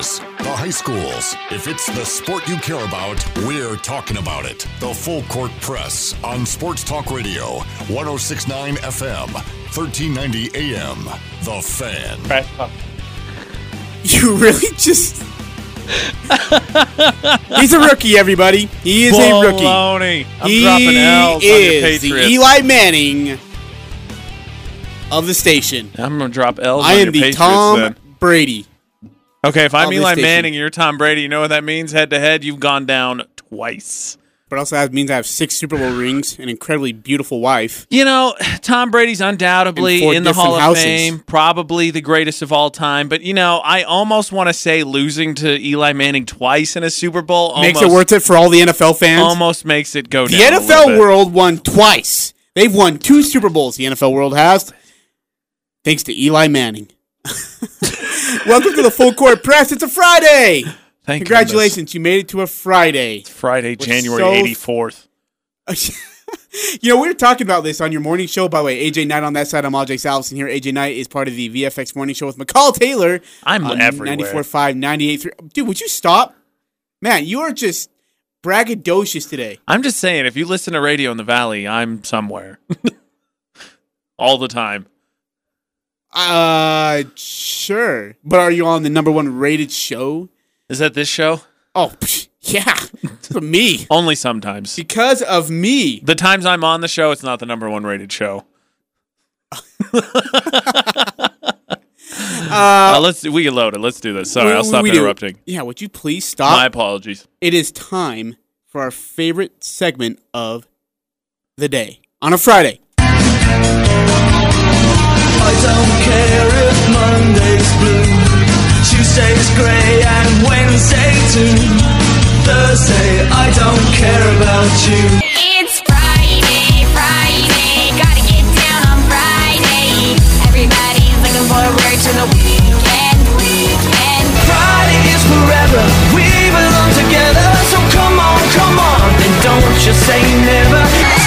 colleges, the high schools. If it's the sport you care about, we're talking about it. The Full Court Press on Sports Talk Radio, 1069 FM, 1390 AM. The Fan. Press talk. You really just. He's a rookie, everybody. He is a rookie. I'm he dropping L's on your is the Patriots. Eli Manning of the station. I'm gonna drop L's I on am your the Patriots Tom then. Brady. Okay, if I'm Eli. Manning, you're Tom Brady. You know what that means? Head to head, you've gone down twice. But also that means I have six Super Bowl rings, an incredibly beautiful wife. You know, Tom Brady's undoubtedly in the Hall of houses. Fame, probably the greatest of all time. But you know, I almost want to say losing to Eli Manning twice in a Super Bowl almost, Makes it worth it for all the NFL fans. almost makes it go the down. a little NFL world won twice. They've won two Super Bowls. The NFL world has, thanks to Eli Manning. Welcome to the Full Court Press. It's a Friday. Thank Congratulations, you made it to a Friday. goodness. Friday, We're January so- eighty fourth. you know, we were talking about this on your morning show. By the way, AJ Knight on that side. I'm Ajay Salvesen here. AJ Knight is part of the VFX morning show with McCall Taylor. I'm on everywhere. 94.5, 98.3. Dude, would you stop? Man, you are just braggadocious today. I'm just saying, if you listen to radio in the valley, I'm somewhere. All the time. Uh, sure. But are you on the number one rated show? Is that this show? Oh, psh, yeah. For me. Only sometimes. Because of me. The times I'm on the show, it's not the number one rated show. Uh, let's we can load it. Let's do this. Sorry, We- I'll stop we do. interrupting. Yeah, would you please stop? My apologies. It is time for our favorite segment of the day on a Friday. I don't care if Monday's blue, Tuesday's grey, and Wednesday too. Thursday, I don't care about you. It's Friday, Friday, gotta get down on Friday. Everybody's looking forward to the weekend, weekend. Friday is forever, we belong together. So come on, come on, and don't you say never.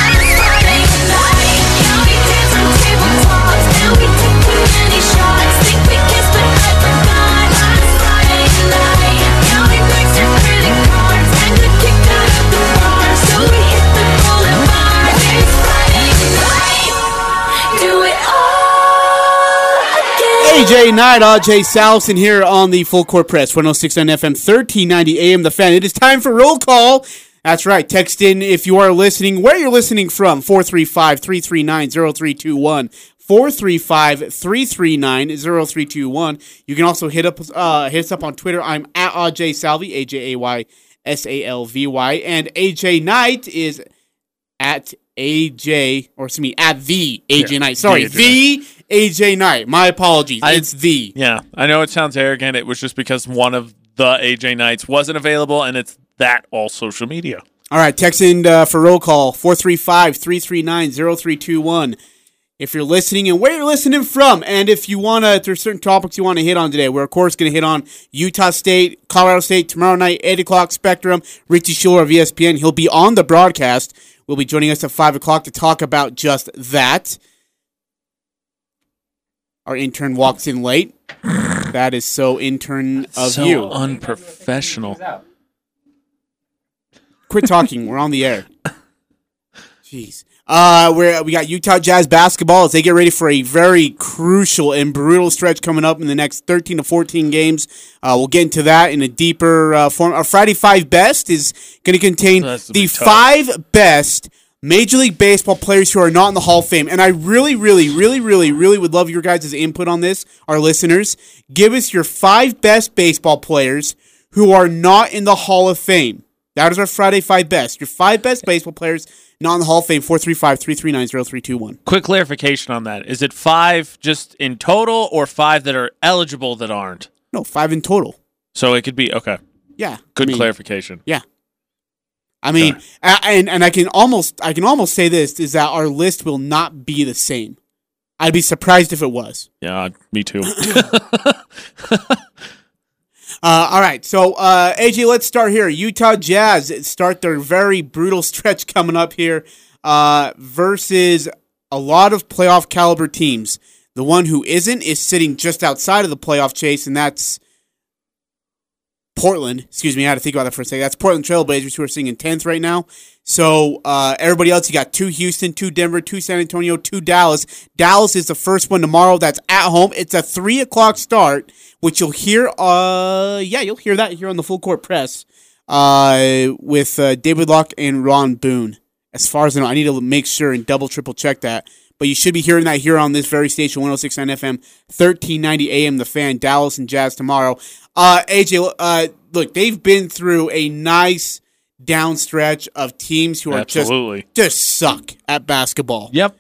AJ Knight, AJ Salvesen here on the Full Court Press, 1069 FM, 1390 AM. The fan. It is time for roll call. That's right. Text in if you are listening, where you're listening from, 435 339 0321. 435 339 0321. You can also hit up uh, hit us up on Twitter. I'm at AJ Salvi, A J A Y S A L V Y. And AJ Knight is at AJ, or excuse me, at the AJ Yeah, Knight. Sorry, the the AJ Knight. My apologies. I- it's the. Yeah, I know it sounds arrogant. It was just because one of the AJ Knights wasn't available, and it's that all social media. All right, text in uh, for roll call 435 339 0321. If you're listening and where you're listening from, and if you want to, if there's certain topics you want to hit on today, we're of course going to hit on Utah State, Colorado State tomorrow night, 8 o'clock Spectrum. Richie Schueler of ESPN, he'll be on the broadcast. Will be joining us at 5 o'clock to talk about just that. Our intern walks in late. That is so intern of so you. unprofessional. Quit talking. We're on the air. Jeez. Uh, we're, we got Utah Jazz basketball as they get ready for a very crucial and brutal stretch coming up in the next 13 to 14 games. Uh, we'll get into that in a deeper uh, form. Our Friday Five Best is going to contain the five best Major League Baseball players who are not in the Hall of Fame. And I really, really, really, really, really would love your guys' input on this, our listeners. Give us your five best baseball players who are not in the Hall of Fame. That is our Friday Five Best. Your five best baseball players not in the Hall of Fame, 435 339 0321. Quick clarification on that: is it five just in total, or five that are eligible that aren't? No, five in total. So it could be okay. Yeah. Good I mean, clarification. Yeah. I mean, a- and and I can almost I can almost say this is that our list will not be the same. I'd be surprised if it was. Yeah, me too. Uh, all right, so uh, AJ, let's start here. Utah Jazz start their very brutal stretch coming up here uh, versus a lot of playoff caliber teams. The one who isn't is sitting just outside of the playoff chase, and that's Portland. Excuse me, I had to think about that for a second. That's Portland Trailblazers who are sitting in tenth right now. So uh, everybody else, you got two Houston, two Denver, two San Antonio, two Dallas. Dallas is the first one tomorrow. That's at home. It's a three o'clock start, which you'll hear. Uh, yeah, you'll hear that here on the full court press. Uh, with uh, David Locke and Ron Boone. As far as I know, I need to make sure and double triple check that. But you should be hearing that here on this very station, 106.9 FM, 1390 AM, The Fan, Dallas and Jazz tomorrow. Uh, AJ, uh, look, they've been through a nice down stretch of teams who are Absolutely. just just suck at basketball. Yep.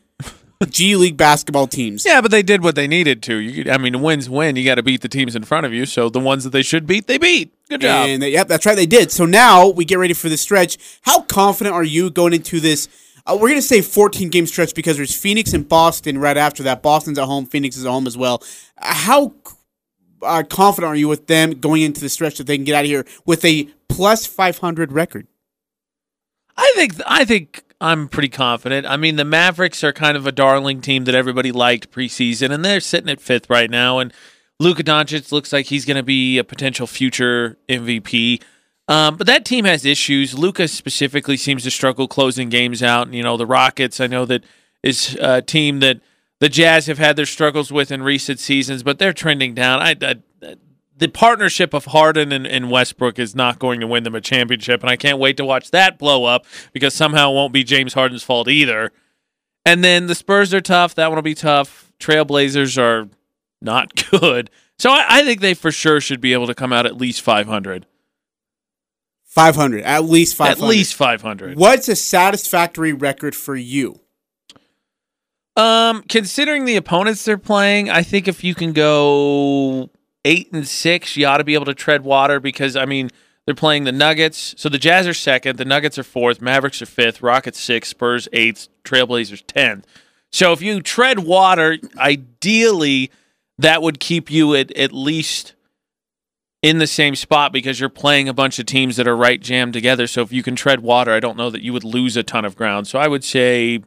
G League basketball teams. Yeah, but they did what they needed to. You, I mean, wins win. You got to beat the teams in front of you. So the ones that they should beat, they beat. Good job. And they, yep, that's right, they did. So now we get ready for the stretch. How confident are you going into this? Uh, we're going to say 14 game stretch because there's Phoenix and Boston right after that. Boston's at home, Phoenix is at home as well. Uh, How uh, confident are you with them going into the stretch that they can get out of here with a plus 500 record? I think I think I'm pretty confident. I mean, the Mavericks are kind of a darling team that everybody liked preseason, and they're sitting at fifth right now. And Luka Doncic looks like he's going to be a potential future MVP. Um, but that team has issues. Luka specifically seems to struggle closing games out. And, you know, the Rockets, I know that is a team that the Jazz have had their struggles with in recent seasons, but they're trending down. I, I the partnership of Harden and, and Westbrook is not going to win them a championship, and I can't wait to watch that blow up because somehow it won't be James Harden's fault either. And then the Spurs are tough. That one will be tough. Trailblazers are not good. So I, I think they for sure should be able to come out at least 500. 500, at least 500. At least 500. What's a satisfactory record for you? Um, considering the opponents they're playing, I think if you can go eight and six, you ought to be able to tread water because I mean they're playing the Nuggets. So the Jazz are second, the Nuggets are fourth, Mavericks are fifth, Rockets sixth, Spurs eighth, Trailblazers tenth. So if you tread water, ideally that would keep you at at least in the same spot because you're playing a bunch of teams that are right jammed together. So if you can tread water, I don't know that you would lose a ton of ground. So I would say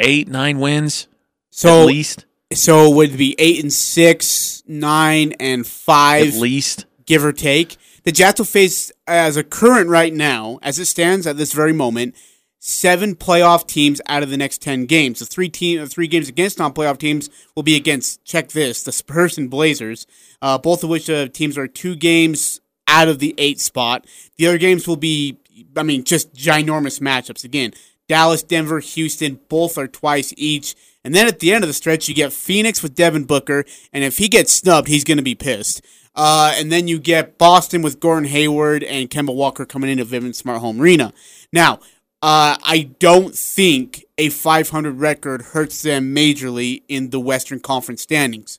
eight, nine wins So at least. So would it be eight and six, nine and five, At least. give or take. The Jets will face, as a current right now, as it stands at this very moment, seven playoff teams out of the next ten games. The three team, three games against non-playoff teams will be against. Check this: the Spurs and Blazers, uh, both of which uh, teams are two games out of the eight spot. The other games will be, I mean, just ginormous matchups. Again, Dallas, Denver, Houston, both are twice each. And then at the end of the stretch, you get Phoenix with Devin Booker, and if he gets snubbed, he's going to be pissed. Uh, and then you get Boston with Gordon Hayward and Kemba Walker coming into Vivint Smart Home Arena. Now, uh, I don't think a 500 record hurts them majorly in the Western Conference standings.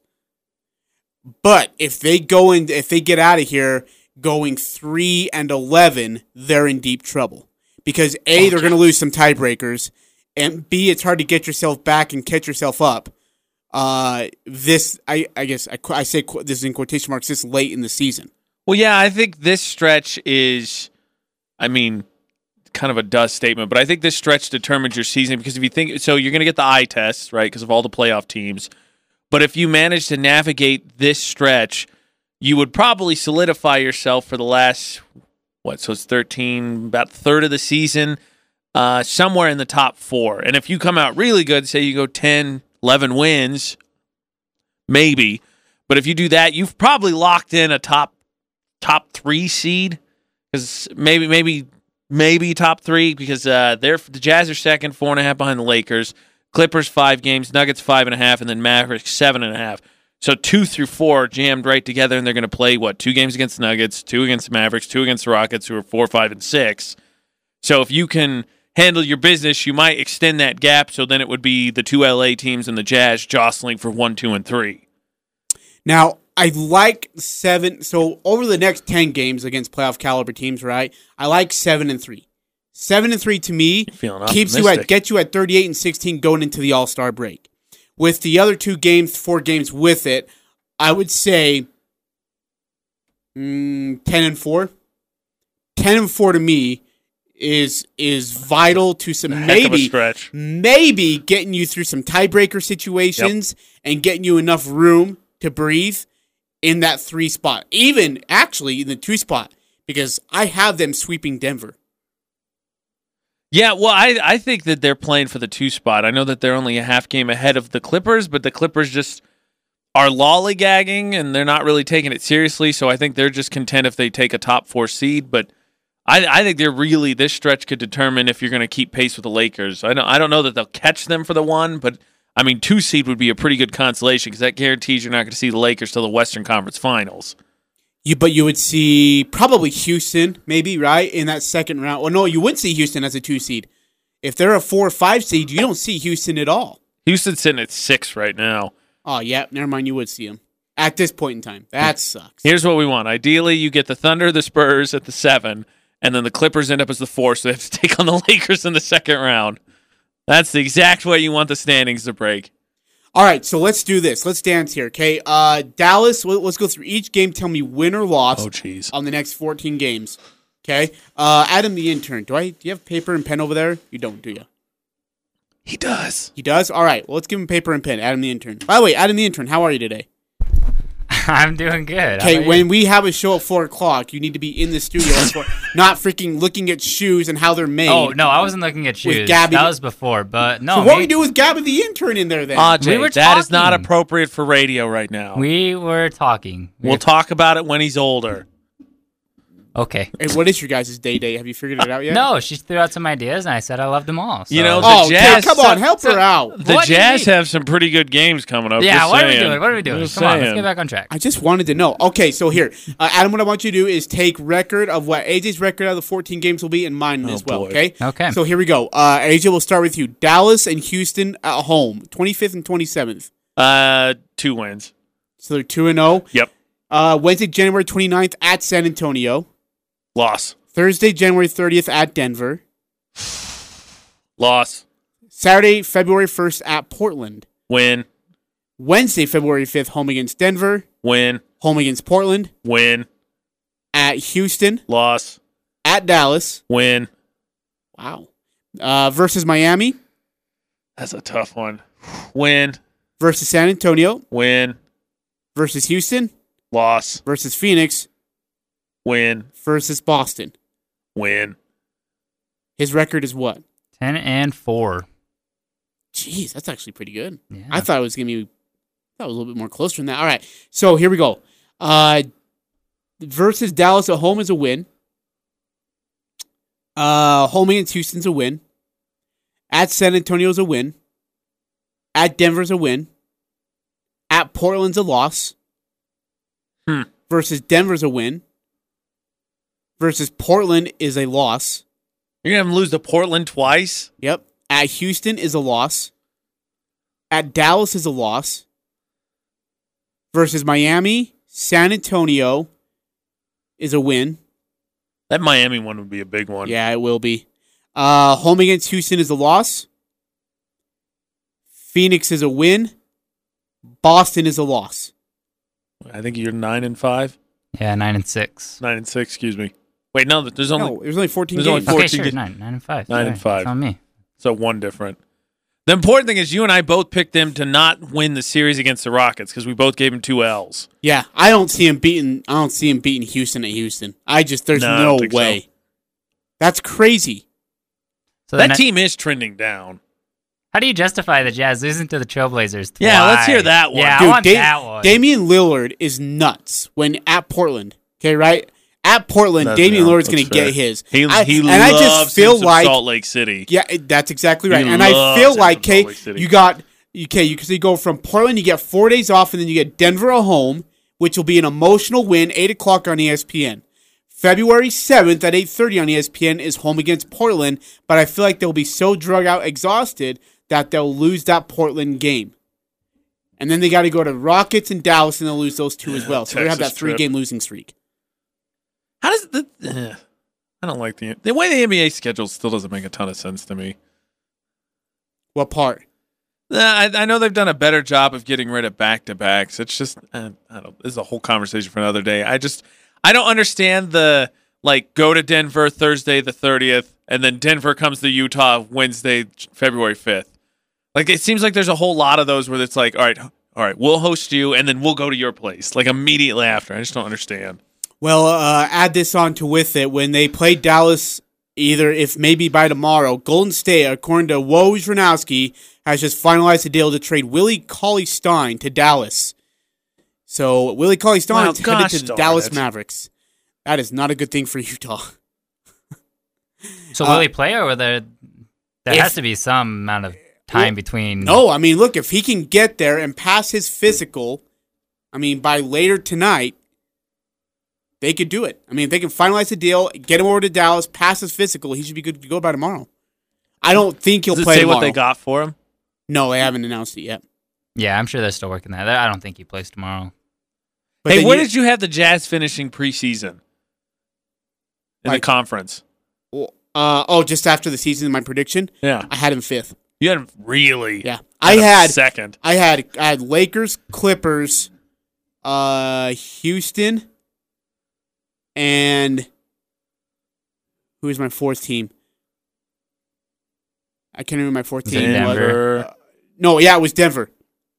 But if they go in, if they get out of here going three and 11, they're in deep trouble because a they're going to lose some tiebreakers, and b it's hard to get yourself back and catch yourself up. Uh, this I I guess I, I say qu- this is in quotation marks this late in the season. Well, yeah, I think this stretch is, I mean, kind of a dust statement, but I think this stretch determines your season because if you think so, you're going to get the eye test, right? Because of all the playoff teams. But if you manage to navigate this stretch, you would probably solidify yourself for the last, what, so it's 13, about third of the season, uh, somewhere in the top four. And if you come out really good, say you go 10, 11 wins, maybe. But if you do that, you've probably locked in a top top three seed because maybe maybe maybe top three because uh, they're the Jazz are second, four and a half behind the Lakers. Clippers five games, Nuggets five and a half, and then Mavericks seven and a half. So two through four jammed right together, and they're going to play what two games against the Nuggets, two against the Mavericks, two against the Rockets, who are four, five, and six. So if you can handle your business, you might extend that gap. So then it would be the two LA teams and the Jazz jostling for one, two, and three. Now, I like seven. So over the next ten games against playoff caliber teams, right? I like seven and three. Seven and three to me keeps you at optimistic. get you at thirty eight and sixteen going into the All Star break. With the other two games, four games with it, I would say mm, ten and four. Ten and four to me is is vital to some Heck of a maybe maybe getting you through some tiebreaker situations and getting you enough room to breathe. in that three spot, even actually in the two spot, because I have them sweeping Denver. Yeah, well, I, I think that they're playing for the two spot. I know that they're only a half game ahead of the Clippers, but the Clippers just are lollygagging and they're not really taking it seriously. So I think they're just content if they take a top four seed. But I, I think they're really this stretch could determine if you're going to keep pace with the Lakers. I don't I don't know that they'll catch them for the one, but I mean two seed would be a pretty good consolation because that guarantees you're not going to see the Lakers till the Western Conference Finals. You, but you would see probably Houston, maybe right in that second round. Well, no, you wouldn't see Houston as a two seed. If they're a four or five seed, you don't see Houston at all. Houston's sitting at six right now. Oh, yeah, never mind. You would see them at this point in time. That sucks. Here's what we want. Ideally, you get the Thunder, the Spurs at the seven, and then the Clippers end up as the four, so they have to take on the Lakers in the second round. That's the exact way you want the standings to break. All right, so let's do this. Let's dance here, okay? Uh, Dallas. let- Let's go through each game. Tell me win or loss Oh, jeez. on the next 14 games. Okay. Uh, Adam, the intern. Do I? Do you have paper and pen over there? You don't, do you? He does. He does. All right. Well, let's give him paper and pen. Adam, the intern. By the way, Adam, the intern. How are you today? I'm doing good. Okay, when we have a show at four o'clock, you need to be in the studio, at four, not freaking looking at shoes and how they're made. Oh no, I wasn't looking at shoes. With Gabby- That was before, but no. So what we, we do with Gabby the intern in there then? Ah, Jay, We were that is not appropriate for radio right now. we were talking. We we'll were- talk about it when he's older. Okay. Hey, what is your guys' day day? Have you figured it out yet? No, she threw out some ideas, and I said I love them all. You know, Oh, The okay, Jazz- come on, help so- her out. The What Jazz have some pretty good games coming up. yeah, just what are we doing? What are we doing? Just Come on, let's get back on track. I just wanted to know. Okay, so here, uh, Adam, what I want you to do is take record of what AJ's record out of the 14 games will be and mine as well. boy. Okay. Okay. So here we go. Uh, AJ, we'll start with you. Dallas and Houston at home, 25th and 27th. Uh, two wins. So they're two and zero. Yep. Uh, Wednesday, January 29th at San Antonio. Loss. Thursday, January 30th at Denver. Loss. Saturday, February 1st at Portland. Win. Wednesday, February 5th, home against Denver. Win. Home against Portland. Win. At Houston. Loss. At Dallas. Win. Wow. Uh, versus Miami. That's a tough one. Win. Versus San Antonio. Win. Versus Houston. Loss. Versus Phoenix. Win. Versus Boston. Win. His record is what? Ten and four. Jeez, that's actually pretty good. Yeah. I thought it was gonna be. That was a little bit more closer than that. All right, so here we go. Uh, versus Dallas at home is a win. Uh, home against Houston's a win. At San Antonio's a win. At Denver's a win. At Portland's a loss. Hmm. Versus Denver's a win. Versus Portland is a loss. You're gonna have him lose to Portland twice. Yep. At Houston is a loss. At Dallas is a loss. Versus Miami, San Antonio is a win. That Miami one would be a big one. Yeah, it will be. Uh, home against Houston is a loss. Phoenix is a win. Boston is a loss. I think you're nine and five. Yeah, nine and six. Nine and six. Excuse me. Wait, no. There's only no, there's only 14 there's only games. four- Okay, sure, ga- nine, nine and five. Nine and five. It's on me. so one different. The important thing is you and I both picked them to not win the series against the Rockets because we both gave them two L's. Yeah, I don't see him beating. I don't see him beating Houston at Houston. I just there's No, no, don't so. way. That's crazy. So that then, team is trending down. How do you justify the Jazz losing to the Trailblazers? Yeah, let's hear that one. Yeah, Dude, I want Da- that one. Damian Lillard is nuts when at Portland. Okay, right? At Portland, That's- Damian yeah, Lillard's going to get his. He, I- he and loves I just feel like Salt Lake City. yeah, that's exactly right. He and I feel like from okay, you got okay, you because you go from Portland, you get four days off, and then you get Denver at home, which will be an emotional win. Eight o'clock on ESPN. February seventh at eight thirty on ESPN is home against Portland, but I feel like they'll be so drug out, exhausted that they'll lose that Portland game. And then they got to go to Rockets and Dallas, and they'll lose those two as well. So they have that Texas trip. three game losing streak. How does the? eh, I don't like the the way the NBA schedule still doesn't make a ton of sense to me. What part? Uh, I, I know they've done a better job of getting rid of back to backs. It's just uh, I don't. This is a whole conversation for another day. I just I don't understand the like go to Denver Thursday the thirtieth, and then Denver comes to Utah Wednesday February fifth. Like it seems like there's a whole lot of those where it's like, all right, all right, we'll host you, and then we'll go to your place like immediately after. I just don't understand. Well, uh, add this on to with it when they play Dallas. Either if maybe by tomorrow, Golden State, according to Wojnarowski, has just finalized a deal to trade Willie Cauley Stein to Dallas. So Willie Cauley Stein Well, is headed to the Dallas it. Mavericks. That is not a good thing for Utah. So Uh, will he play, or there there if- has to be some amount of time between? No, I mean, look, if he can get there and pass his physical, I mean, by later tonight, they could do it. I mean, if they can finalize the deal, get him over to Dallas, pass his physical, he should be good to go by tomorrow. I don't think he'll Does it play say tomorrow. what they got for him? No, they haven't announced it yet. Yeah, I'm sure they're still working that. I don't think he plays tomorrow. But hey, where you- did you have the Jazz finishing preseason in Like- the conference? Uh, oh, just after the season, my prediction, Yeah, I had him fifth. you had him really. Yeah, I him had second. I had I had Lakers, Clippers, uh, Houston, and who is my fourth team? I can't remember my fourth team. Denver? No, yeah, it was Denver.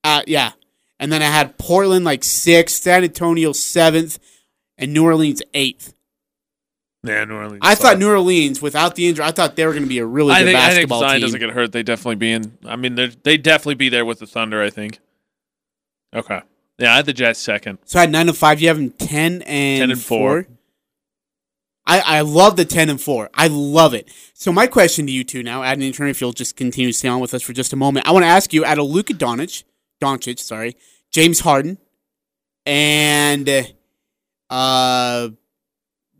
Uh, yeah, and then I had Portland like sixth, San Antonio seventh, and New Orleans eighth. Yeah, New Orleans. I thought New Orleans, without the injury, I thought they were going to be a really I good think, I think basketball Zion team. doesn't get hurt. They definitely be in. I mean, they they definitely be there with the Thunder. I think. Okay. Yeah, I had the Jets second. So I had nine and five. You have them ten and 10 and four. I, I love the ten and four. I love it. So my question to you two now, Adam and Turner, if you'll just continue to stay on with us for just a moment, I want to ask you: out of Luka Doncic, Doncic, sorry, James Harden, and uh,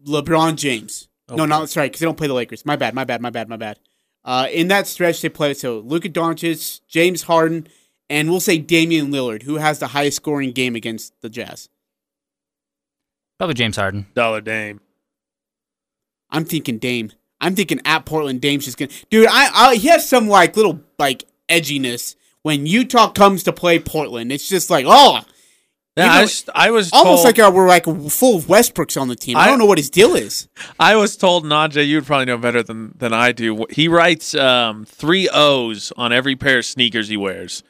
LeBron James. No, Okay. no, sorry, because they don't play the Lakers. My bad, my bad, my bad, my bad. Uh, in that stretch, they play so Luka Doncic, James Harden, and we'll say Damian Lillard, who has the highest scoring game against the Jazz. Probably James Harden. Dollar Dame. I'm thinking Dame. I'm thinking at Portland, Dame's just gonna. Dude, I, I he has some like little like edginess when Utah comes to play Portland. It's just like oh, Yeah, You I know, was, I was almost told, like uh, we're like full of Westbrooks on the team. I, I- don't know what his deal is. I was told Najee, you'd probably know better than than I do. He writes um, three O's on every pair of sneakers he wears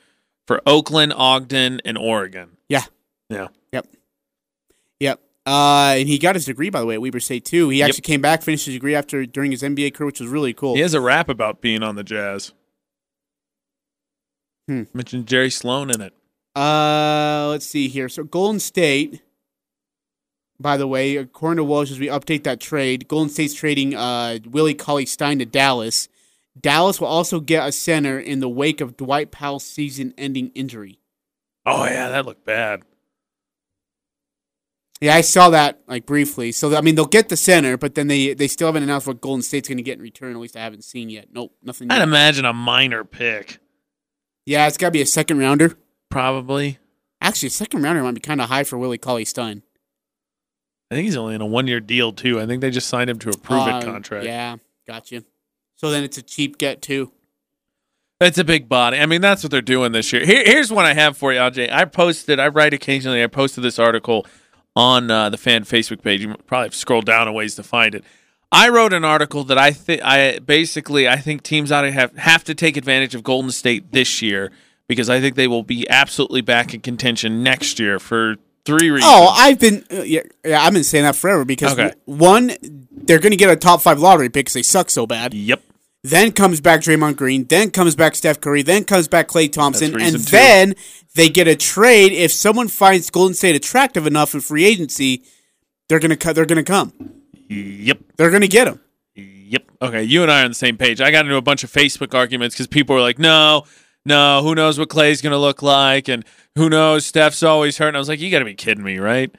for Oakland, Ogden, and Oregon. Yeah. Yeah. Yep. Yep. Uh, and he got his degree by the way at Weber State too. He Yep. actually came back, finished his degree after during his NBA career, which was really cool. He has a rap about being on the Jazz. Hmm. Mentioned Jerry Sloan in it. Uh, let's see here. So Golden State, by the way, according to Woj, as we update that trade, Golden State's trading uh, Willie Cauley Stein to Dallas. Dallas will also get a center in the wake of Dwight Powell's season-ending injury. Oh yeah, that looked bad. Yeah, I saw that like briefly. So I mean, they'll get the center, but then they they still haven't announced what Golden State's going to get in return. At least I haven't seen yet. Nope, nothing. I'd Yet. imagine a minor pick, Yeah, it's got to be a second rounder. probably. Actually, a second rounder might be kind of high for Willie Cauley Stein. I think he's only in a one year deal too. I think they just signed him to a prove Uh, it contract. Yeah, gotcha. So then it's a cheap get too. It's a big body. I mean, that's what they're doing this year. Here, here's what I have for you, AJ. I posted, I write occasionally, I posted this article on uh, the fan Facebook page. You probably have to scroll down a ways to find it. I wrote an article that I think, I basically, I think teams ought to have, have to take advantage of Golden State this year because I think they will be absolutely back in contention next year for three reasons. Oh, I've been uh, yeah, yeah, I've been saying that forever because Okay. w- one, they're going to get a top five lottery pick because they suck so bad. yep. Then comes back Draymond Green. Then comes back Steph Curry. Then comes back Klay Thompson, and two. then they get a trade. If someone finds Golden State attractive enough in free agency, they're gonna cut. They're gonna come. Yep. They're gonna get him. Yep. Okay, you and I are on the same page. I got into a bunch of Facebook arguments because people were like, "No, no, who knows what Klay's going to look like, and who knows Steph's always hurt." And I was like, "You got to be kidding me, right?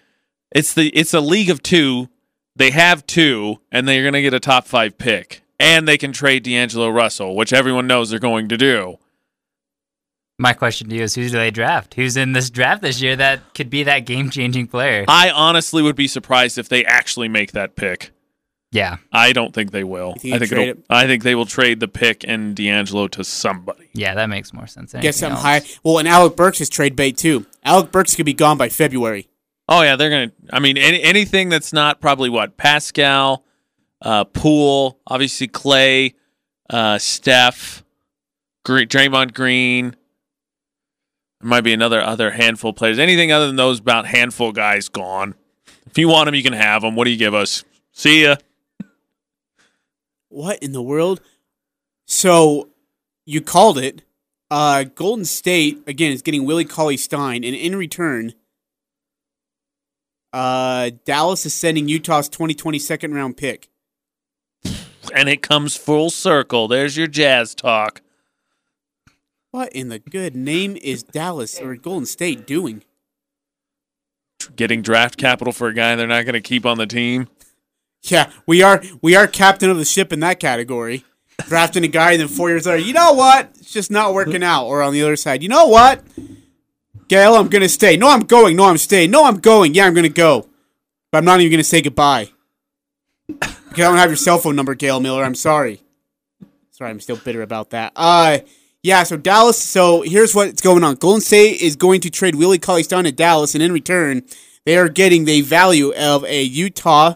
It's the it's a league of two. They have two, and they're going to get a top five pick, and they can trade D'Angelo Russell, which everyone knows they're going to do. My question to you is, who do they draft? Who's in this draft this year that could be that game-changing player? I honestly would be surprised if they actually make that pick. yeah, I don't think they will. Think I think it'll. I think they will trade the pick and D'Angelo to somebody. yeah, that makes more sense. Get anything something high. Well, and Alec Burks is trade bait too. Alec Burks could be gone by February. Oh yeah, they're gonna. I mean, any, anything that's not probably what Paschall, uh, Poole, obviously Klay, uh, Steph, Draymond Green. There might be another other handful of players. Anything other than those about handful guys gone. If you want them, you can have them. What do you give us? See ya. What in the world? So you called it. Uh, Golden State again is getting Willie Cauley Stein, and in return, uh, Dallas is sending Utah's 2020 second round pick. And it comes full circle. There's your jazz talk. What in the good name is Dallas or Golden State doing? Getting draft capital for a guy they're not going to keep on the team. Yeah, we are we are captain of the ship in that category. Drafting a guy, and then four years later, you know what? It's just not working out. Or on the other side, you know what? Gail, I'm gonna stay. No, I'm going. No, I'm staying. No, I'm going. Yeah, I'm gonna go. But I'm not even gonna say goodbye. Because I don't have your cell phone number, Gail Miller. I'm sorry. Sorry, I'm still bitter about that. Uh yeah, so Dallas, so here's what's going on. Golden State is going to trade Willie Cauley Stein to Dallas, and in return, they are getting the value of a Utah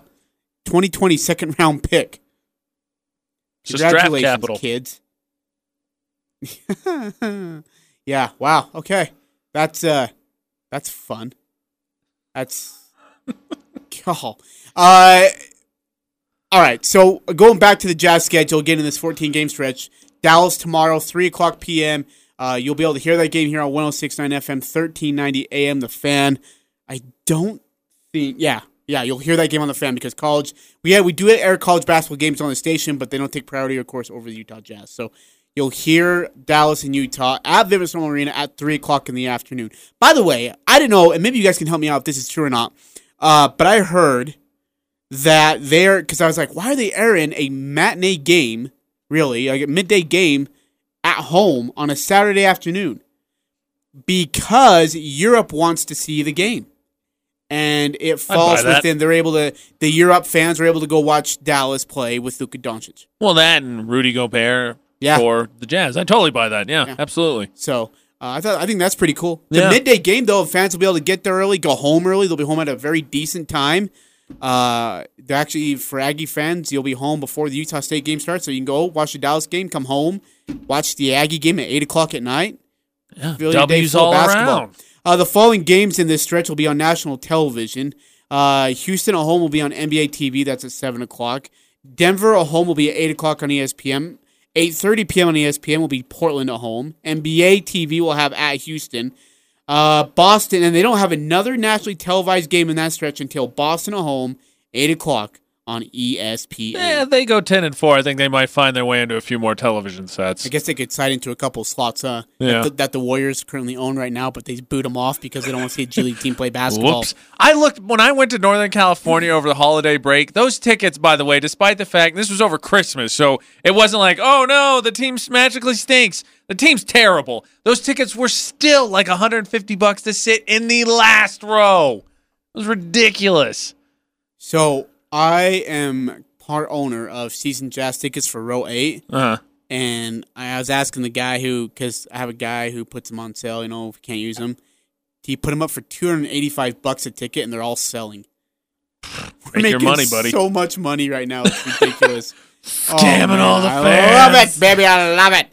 2020 second round pick. Just draft Congratulations, capital. kids. yeah, wow. Okay. That's uh that's fun. That's oh. Uh all right, so going back to the Jazz schedule, again in this 14 game stretch, Dallas tomorrow, 3 o'clock p.m. Uh, you'll be able to hear that game here on 1069 FM, 1390 AM, The Fan. I don't think, yeah, yeah, you'll hear that game on The Fan because college, we, yeah, we do air college basketball games on the station, but they don't take priority, of course, over the Utah Jazz. So you'll hear Dallas and Utah at Vivint Smart Arena at 3 o'clock in the afternoon. By the way, I don't know, and maybe you guys can help me out if this is true or not, uh, but I heard that they're because I was like, why are they airing a matinee game, really, like a midday game at home on a Saturday afternoon? Because Europe wants to see the game. And it falls within they're able to the Europe fans are able to go watch Dallas play with Luka Doncic. Well, that and Rudy Gobert Yeah. for the Jazz. I totally buy that. Yeah, Yeah. absolutely. So uh, I thought I think that's pretty cool. The Yeah. midday game though, fans will be able to get there early, go home early. They'll be home at a very decent time. Uh, they're actually for Aggie fans, you'll be home before the Utah State game starts, so you can go watch the Dallas game, come home, watch the Aggie game at eight o'clock at night. Yeah, Feel W's all basketball. around. Uh, the following games in this stretch will be on national television. Uh, Houston at home will be on NBA TV. That's at seven o'clock. Denver at home will be at eight o'clock on ESPN. Eight thirty p.m. on ESPN will be Portland at home. NBA TV will have at Houston. Uh, Boston, and they don't have another nationally televised game in that stretch until Boston at home, eight o'clock on ESPN. Yeah, they go ten and four. I think they might find their way into a few more television sets. I guess they could slide into a couple slots uh, Yeah. that, the, that the Warriors currently own right now, but they boot them off because they don't want to see a G League team play basketball. Whoops. I looked when I went to Northern California over the holiday break. Those tickets, by the way, despite the fact this was over Christmas, so it wasn't like, oh no, the team magically stinks. The team's terrible. Those tickets were still like 150 bucks to sit in the last row. It was ridiculous. So I am part owner of season jazz tickets for row eight, Uh-huh. and I was asking the guy who, because I have a guy who puts them on sale. You know, if you can't use them, he put them up for two hundred eighty-five bucks a ticket, and they're all selling. We're Make your making money, buddy. So much money right now, it's ridiculous. Scamming man, all the I fans. love it, baby. I love it.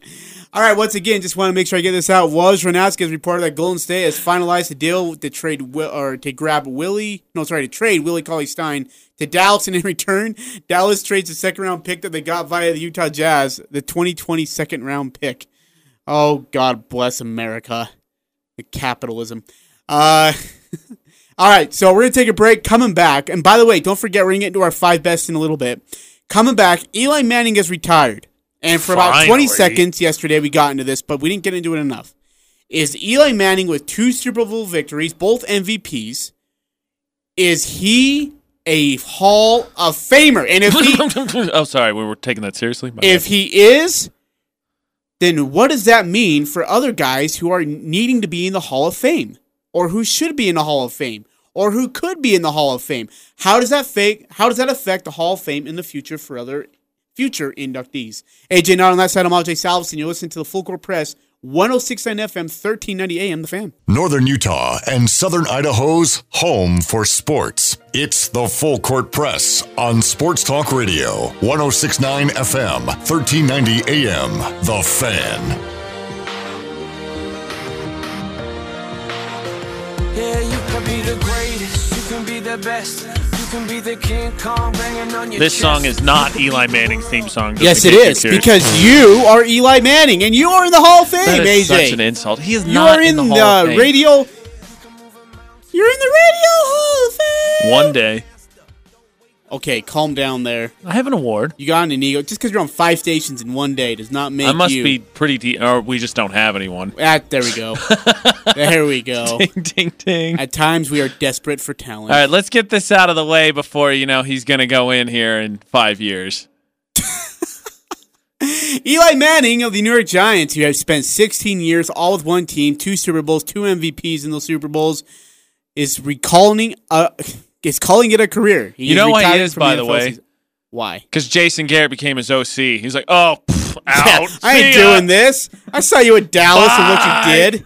All right, once again, just want to make sure I get this out. Wojnarowski reported that Golden State has finalized the deal to trade Will, or to grab Willie. No, sorry, to trade Willie Cauley Stein to Dallas, and in return, Dallas trades the second round pick that they got via the Utah Jazz, the 2020 second round pick. Oh, God bless America, the capitalism. Uh, all right, so we're gonna take a break. Coming back, and by the way, don't forget we're gonna get into our five best in a little bit. Coming back, Eli Manning is retired, and for about 20 seconds yesterday we got into this, but we didn't get into it enough. Is Eli Manning with two Super Bowl victories, both MVPs? Is he a Hall of Famer? And if he oh, sorry, we were taking that seriously. My if he is, then what does that mean for other guys who are needing to be in the Hall of Fame, or who should be in the Hall of Fame, or who could be in the Hall of Fame? How does that fake? How does that affect the Hall of Fame in the future for other future inductees? AJ, Knight on that side. I'm AJ Salvesen. You're listening to the Full Court Press, 1069 FM, 1390 AM, The Fan. Northern Utah and Southern Idaho's home for sports. It's the Full Court Press on Sports Talk Radio, 1069 FM, 1390 AM, The Fan. Yeah, you can be the greatest, you can be the best. This chest. song is not Eli Manning's theme song. Yes, in it case you're is curious. because you are Eli Manning and you are in the Hall of Fame, that is AJ. such an insult. He is you not are in the the, Hall of Fame. radio. You're in the radio Hall of Fame. One day, Okay, calm down there. I have an award. You got an ego. Just because you're on five stations in one day does not make you. I must you. be pretty deep, or we just don't have anyone. Ah, there we go. there we go. ding, ding, ding. At times we are desperate for talent. All right, let's get this out of the way before you know he's going to go in here in five years. Eli Manning of the New York Giants, who have spent 16 years all with one team, two Super Bowls, two MVPs in those Super Bowls, is recalling uh, is calling it a career. He You know why he is, by the NFL way? season. Why? Because Jason Garrett became his OC. He's like, oh, pff, Yeah, out. I ain't ya." doing this. I saw you at Dallas and what you did.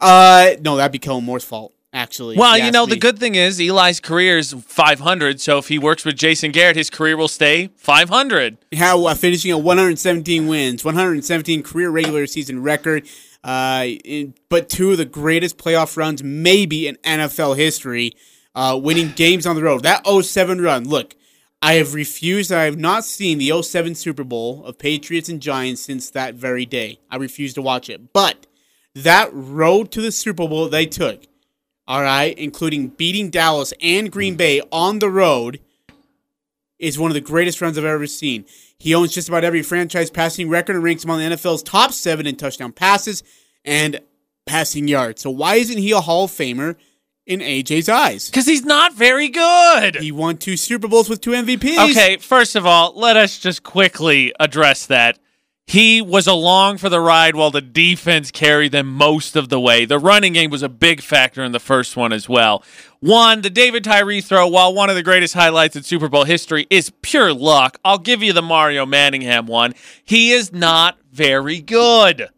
Uh, no, that'd be Kellen Moore's fault. Actually, Well, you ask know, the good thing is Eli's career is 500. So if he works with Jason Garrett, his career will stay 500. how uh, finishing at 117 wins, 117 career regular season record, uh, in, but two of the greatest playoff runs maybe in NFL history, uh, winning games on the road. That 07 run, look, I have refused. I have not seen the 07 Super Bowl of Patriots and Giants since that very day. I refuse to watch it. But that road to the Super Bowl they took, all right, including beating Dallas and Green Bay on the road, is one of the greatest runs I've ever seen. He owns just about every franchise passing record and ranks among the NFL's top seven in touchdown passes and passing yards. So why isn't he a Hall of Famer in AJ's eyes? Because he's not very good. He won two Super Bowls with two MVPs. Okay, first of all, let us just quickly address that. He was along for the ride while the defense carried them most of the way. The running game was a big factor in the first one as well. One, the David Tyree throw, while one of the greatest highlights in Super Bowl history, is pure luck. I'll give you the Mario Manningham one. He is not very good.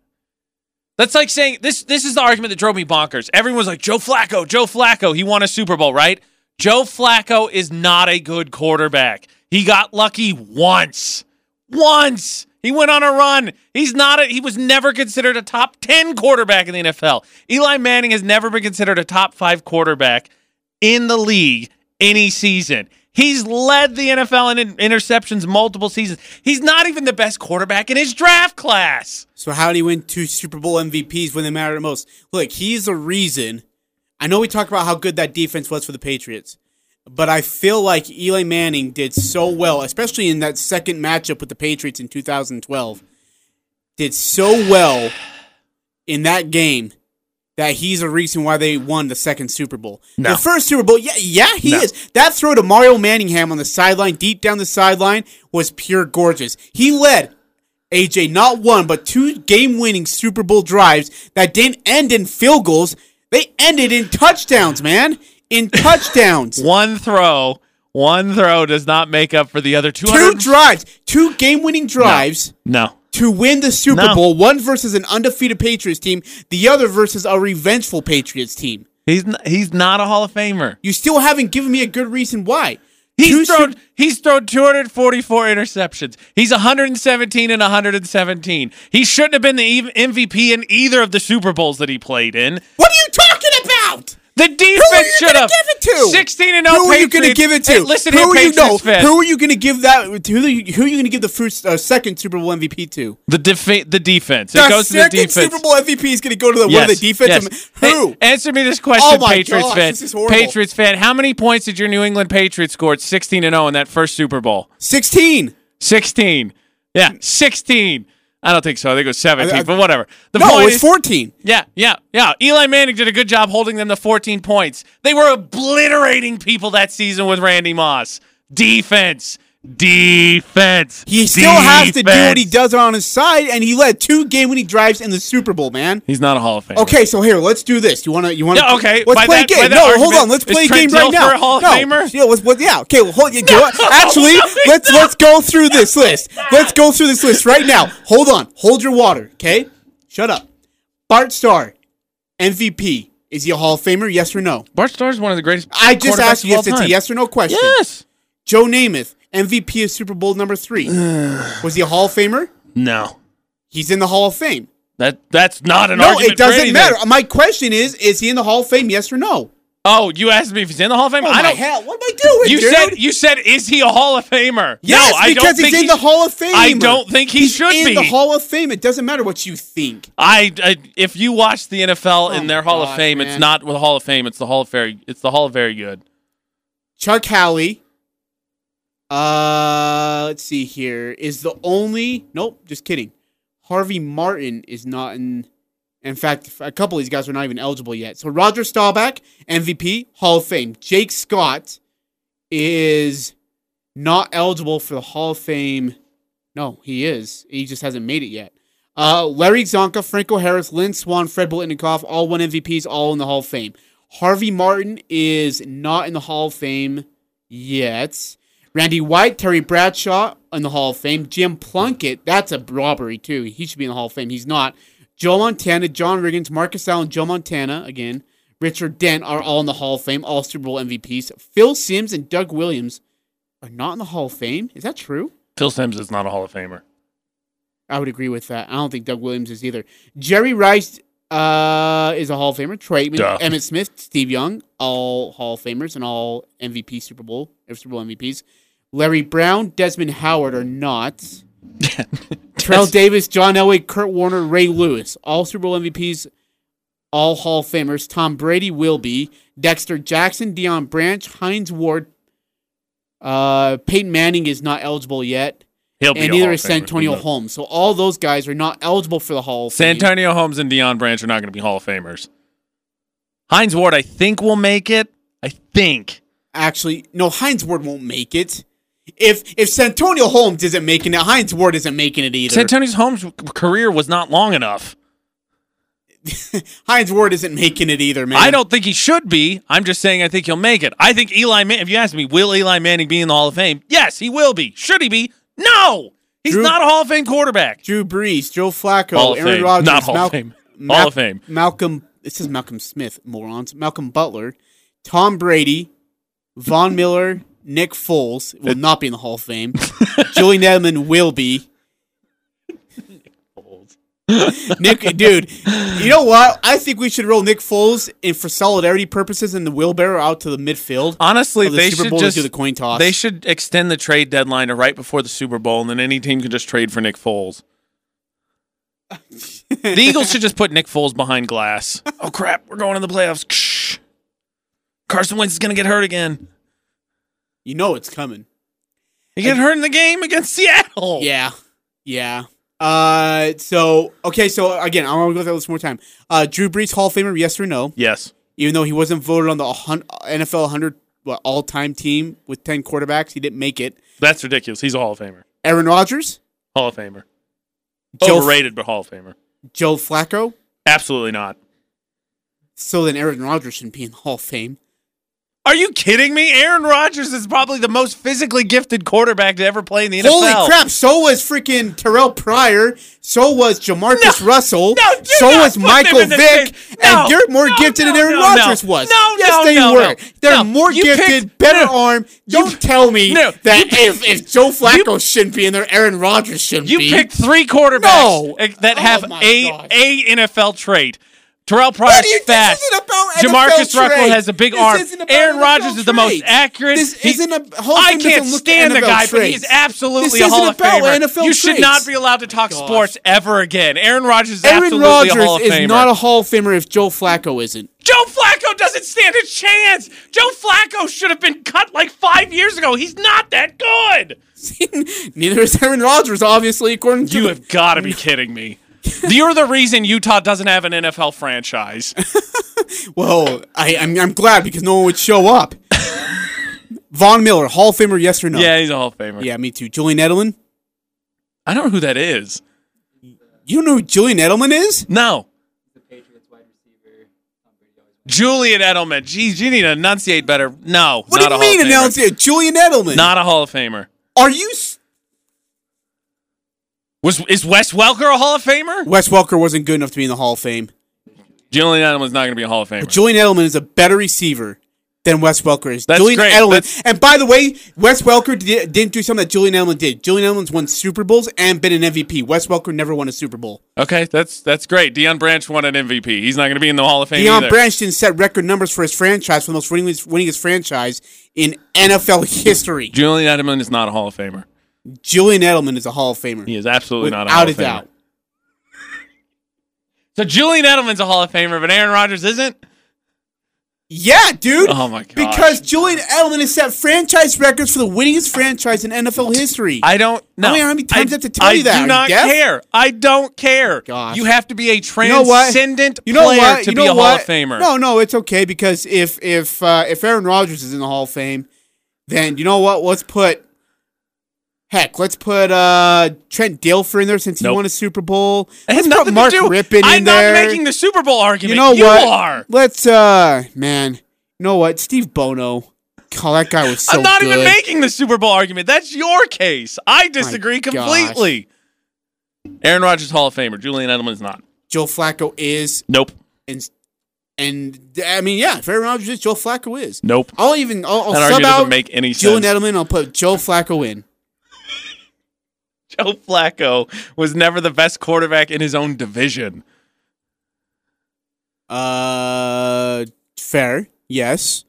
That's like saying this this is the argument that drove me bonkers. Everyone was like, Joe Flacco, Joe Flacco, he won a Super Bowl, right? Joe Flacco is not a good quarterback. He got lucky once. Once. He went on a run. He's not a he was never considered a top 10 quarterback in the NFL. Eli Manning has never been considered a top 5 quarterback in the league any season. He's led the NFL in interceptions multiple seasons. He's not even the best quarterback in his draft class. So how did he win two Super Bowl MVPs when they mattered most? Look, he's the reason. I know we talk about how good that defense was for the Patriots, but I feel like Eli Manning did so well, especially in that second matchup with the Patriots in 2012. Did so well in that game that he's a reason why they won the second Super Bowl. No. The first Super Bowl, yeah, yeah, he No. is. That throw to Mario Manningham on the sideline, deep down the sideline, was pure gorgeous. He led AJ not one but two game-winning Super Bowl drives that didn't end in field goals. They ended in touchdowns, man. In touchdowns. One throw, one throw does not make up for the other two 200. drives, two game-winning drives no. to win the Super No. Bowl. One versus an undefeated Patriots team, the other versus a revengeful Patriots team. He's n- he's not a Hall of Famer. You still haven't given me a good reason why. Two He's thrown Sup- he's thrown 244 interceptions. He's 117 and 117. He shouldn't have been the MVP in either of the Super Bowls that he played in. What are you talking about? The defense should have give it to? 16 and 0 Who are you going to give it to? Hey, listen who are you Patriots no, fans. Who are you going to give that? Who are you, who are you going to give the first, uh, second Super Bowl MVP to? The defa- the defense. The it goes to the second defense. Super Bowl MVP is going to go to the one of the defensive. yes. Who? Hey, answer me this question, Oh Patriots gosh, fan. this is horrible. Patriots fan, how many points did your New England Patriots score at 16 and 0 in that first Super Bowl? Sixteen. 16. Yeah, 16. I don't think so. I think it was 17, I- I- but whatever. The No, point it was is, fourteen. Yeah, yeah, yeah. Eli Manning did a good job holding them to 14 points. They were obliterating people that season with Randy Moss. Defense. Defense. He still has to do what he does on his side, and he led two game-winning drives in the Super Bowl. Man. He's not a Hall of Famer. Okay, so here, let's do this. You want to? You want to? Yeah, okay. Let's By play that- a game. No, hold on. Let's play a game right now. Hall of no, Famer? Yeah, let's, yeah. Okay, well, hold. You what? Actually, let's let's go through this list. Let's go through this list right now. Hold on. Hold your water. Okay. Shut up. Bart Starr, MVP. Is he a Hall of Famer? Yes or no? Bart Starr is one of the greatest. I just asked you if it's a yes or no question. Yes. Joe Namath, MVP of Super Bowl number three. Was he a Hall of Famer? No. He's in the Hall of Fame. That that's not an No, argument. No, it doesn't anything. matter. My question is: Is he in the Hall of Fame? Yes or no? Oh, you asked me if he's in the Hall of Fame. Oh I don't. hell! What am I doing, You dude? said you said is he a Hall of Famer? yes, no, I because don't he's think in he the Hall of Fame. I don't think he he's should in be. In the Hall of Fame. It doesn't matter what you think. I, I if you watch the NFL in Oh their my Hall of Fame, man. it's not the Hall of Fame. It's the Hall of Very. It's the Hall of Very Good. Chuck Halley. Uh, let's see here. Is the only nope, just kidding. Harvey Martin is not in. In fact, a couple of these guys are not even eligible yet. So Roger Staubach, MVP, Hall of Fame. Jake Scott is not eligible for the Hall of Fame. No, he is. He just hasn't made it yet. Uh, Larry Csonka, Franco Harris, Lynn Swann, Fred Biletnikoff, all won MVPs, all in the Hall of Fame. Harvey Martin is not in the Hall of Fame yet. Randy White, Terry Bradshaw in the Hall of Fame. Jim Plunkett, that's a robbery too. He should be in the Hall of Fame. He's not. Joe Montana, John Riggins, Marcus Allen, Joe Montana again. Richard Dent are all in the Hall of Fame, all Super Bowl MVPs. Phil Simms and Doug Williams are not in the Hall of Fame. Is that true? Phil Simms is not a Hall of Famer. I would agree with that. I don't think Doug Williams is either. Jerry Rice uh, is a Hall of Famer. Trey Duh. Emmitt Smith, Steve Young, all Hall of Famers and all MVP Super Bowl Super Bowl MVPs. Larry Brown, Desmond Howard are not. Terrell Davis, John Elway, Kurt Warner, Ray Lewis, all Super Bowl MVPs, all Hall of Famers. Tom Brady will be. Dexter Jackson, Deion Branch, Hines Ward. Uh, Peyton Manning is not eligible yet He'll be and neither is. Santonio? Holmes. So all those guys are not eligible for the Hall of Fame. Santonio Holmes and Deion Branch are not going to be Hall of Famers. Hines Ward, I think, will make it. I think. Actually, no, Hines Ward won't make it. If if Santonio Holmes isn't making it, Hines Ward isn't making it either. Santonio Holmes' career was not long enough. Hines Ward isn't making it either, man. I don't think he should be. I'm just saying I think he'll make it. I think Eli Man- if you ask me, will Eli Manning be in the Hall of Fame? Yes, he will be. Should he be? No. He's Drew- not a Hall of Fame quarterback. Drew Brees, Joe Flacco, Hall of Aaron Fame. Rodgers, Not Hall of Fame. Hall of Fame. Malcolm. This is Malcolm Smith, morons. Malcolm Butler, Tom Brady, Von Miller, Nick Foles will not be in the Hall of Fame. Julian Edelman will be. Nick, dude, you know what? I think we should roll Nick Foles in for solidarity purposes in the wheelbarrow out to the midfield. Honestly, the they Super should Bowl just do the coin toss. They should extend the trade deadline to right before the Super Bowl, and then any team can just trade for Nick Foles. the Eagles should just put Nick Foles behind glass. Oh crap, we're going to the playoffs. Ksh. Carson Wentz is going to get hurt again. You know it's coming. He get hurt in the game against Seattle. Yeah, yeah. Uh, so okay, so again, I want to go through this one more time. Uh, Drew Brees Hall of Famer, yes or no? Yes. Even though he wasn't voted on the NFL 100 what, all-time team with 10 quarterbacks, he didn't make it. That's ridiculous. He's a Hall of Famer. Aaron Rodgers, Hall of Famer. Joe, Overrated, but Hall of Famer. Joe Flacco. Absolutely not. So then Aaron Rodgers shouldn't be in the Hall of Fame. Are you kidding me? Aaron Rodgers is probably the most physically gifted quarterback to ever play in the NFL. Holy crap! So was freaking Terrelle Pryor. So was JaMarcus Russell. No, so was Michael them in the Vick. No, and you're more no, gifted no, than Aaron no, Rodgers no. was. No, yes, no, they no, were. no. They're No, more you gifted, picked- better no. arm. Don't tell me No, that you- if, if Joe Flacco shouldn't be in there, Aaron Rodgers shouldn't You be. picked three quarterbacks No. that Oh have a a NFL trait. Terrelle What Pryor's do you- this fast. isn't about JaMarcus NFL Russell traits. has a big This arm. isn't about Aaron NFL Rodgers is the most accurate. This He- isn't a Hall of I Fame can't look stand the NFL guy, but he's absolutely This a isn't Hall of about Famer. NFL you should traits. not be allowed to talk Gosh. sports ever again. Aaron Rodgers is Aaron absolutely Rodgers a Hall of is not a Hall of Famer if Joe Flacco isn't. Joe Flacco doesn't stand a chance. Joe Flacco should have been cut like five years ago. He's not that good. Neither is Aaron Rodgers, obviously, according to You have got to be kidding me. You're the reason Utah doesn't have an NFL franchise. Well, I, I'm, I'm glad because no one would show up. Von Miller, Hall of Famer, yes or no? Yeah, he's a Hall of Famer. Yeah, me too. Julian Edelman? I don't know who that is. You don't know who Julian Edelman is? No. Julian Edelman. Jeez, you need to enunciate better. No, What do you mean enunciate? Julian Edelman. Not a Hall of Famer. Are you. S- Was is Wes Welker a Hall of Famer? Wes Welker wasn't good enough to be in the Hall of Fame. Julian Edelman's not going to be a Hall of Famer. Julian Edelman is a better receiver than Wes Welker is. That's Julian great. Edelman. That's- And by the way, Wes Welker did, didn't do something that Julian Edelman did. Julian Edelman's won Super Bowls and been an MVP. Wes Welker never won a Super Bowl. Okay, that's that's great. Deion Branch won an MVP. He's not going to be in the Hall of Fame Deion either. Branch didn't set record numbers for his franchise for the most winningest, winningest franchise in NFL history. Julian Edelman is not a Hall of Famer. Julian Edelman is a Hall of Famer. He is absolutely not a Hall of Famer. doubt. So Julian Edelman's a Hall of Famer, but Aaron Rodgers isn't. Yeah, dude. Oh my gosh. Because Julian Edelman has set franchise records for the winningest franchise in NFL history. I don't know. Many- how many times I, I have to tell I you that? Are do not care. I don't care. Gosh. You have to be a you know what? transcendent You know player what? to you be know a what? Hall of Famer. No, no, it's okay because if if uh, if Aaron Rodgers is in the Hall of Fame, then you know what? Let's put heck, let's put uh, Trent Dilfer in there since he won a Super Bowl. Let's has put nothing Mark do. Rypien I'm not making the Super Bowl argument. you know what? are. Let's uh, man, you know what? Steve Bono. Oh, that guy was so I'm not even making the Super Bowl argument. That's your case. I disagree gosh. completely. Aaron Rodgers Hall of Famer. Julian Edelman's not. Joe Flacco is, Nope. and and I mean, yeah, if Aaron Rodgers is, Joe Flacco is. Nope. I'll even I'll, I'll That sub out doesn't make any Julian sense. Edelman. I'll put Joe Flacco in. Joe Flacco was never the best quarterback in his own division. Uh, fair. Yes.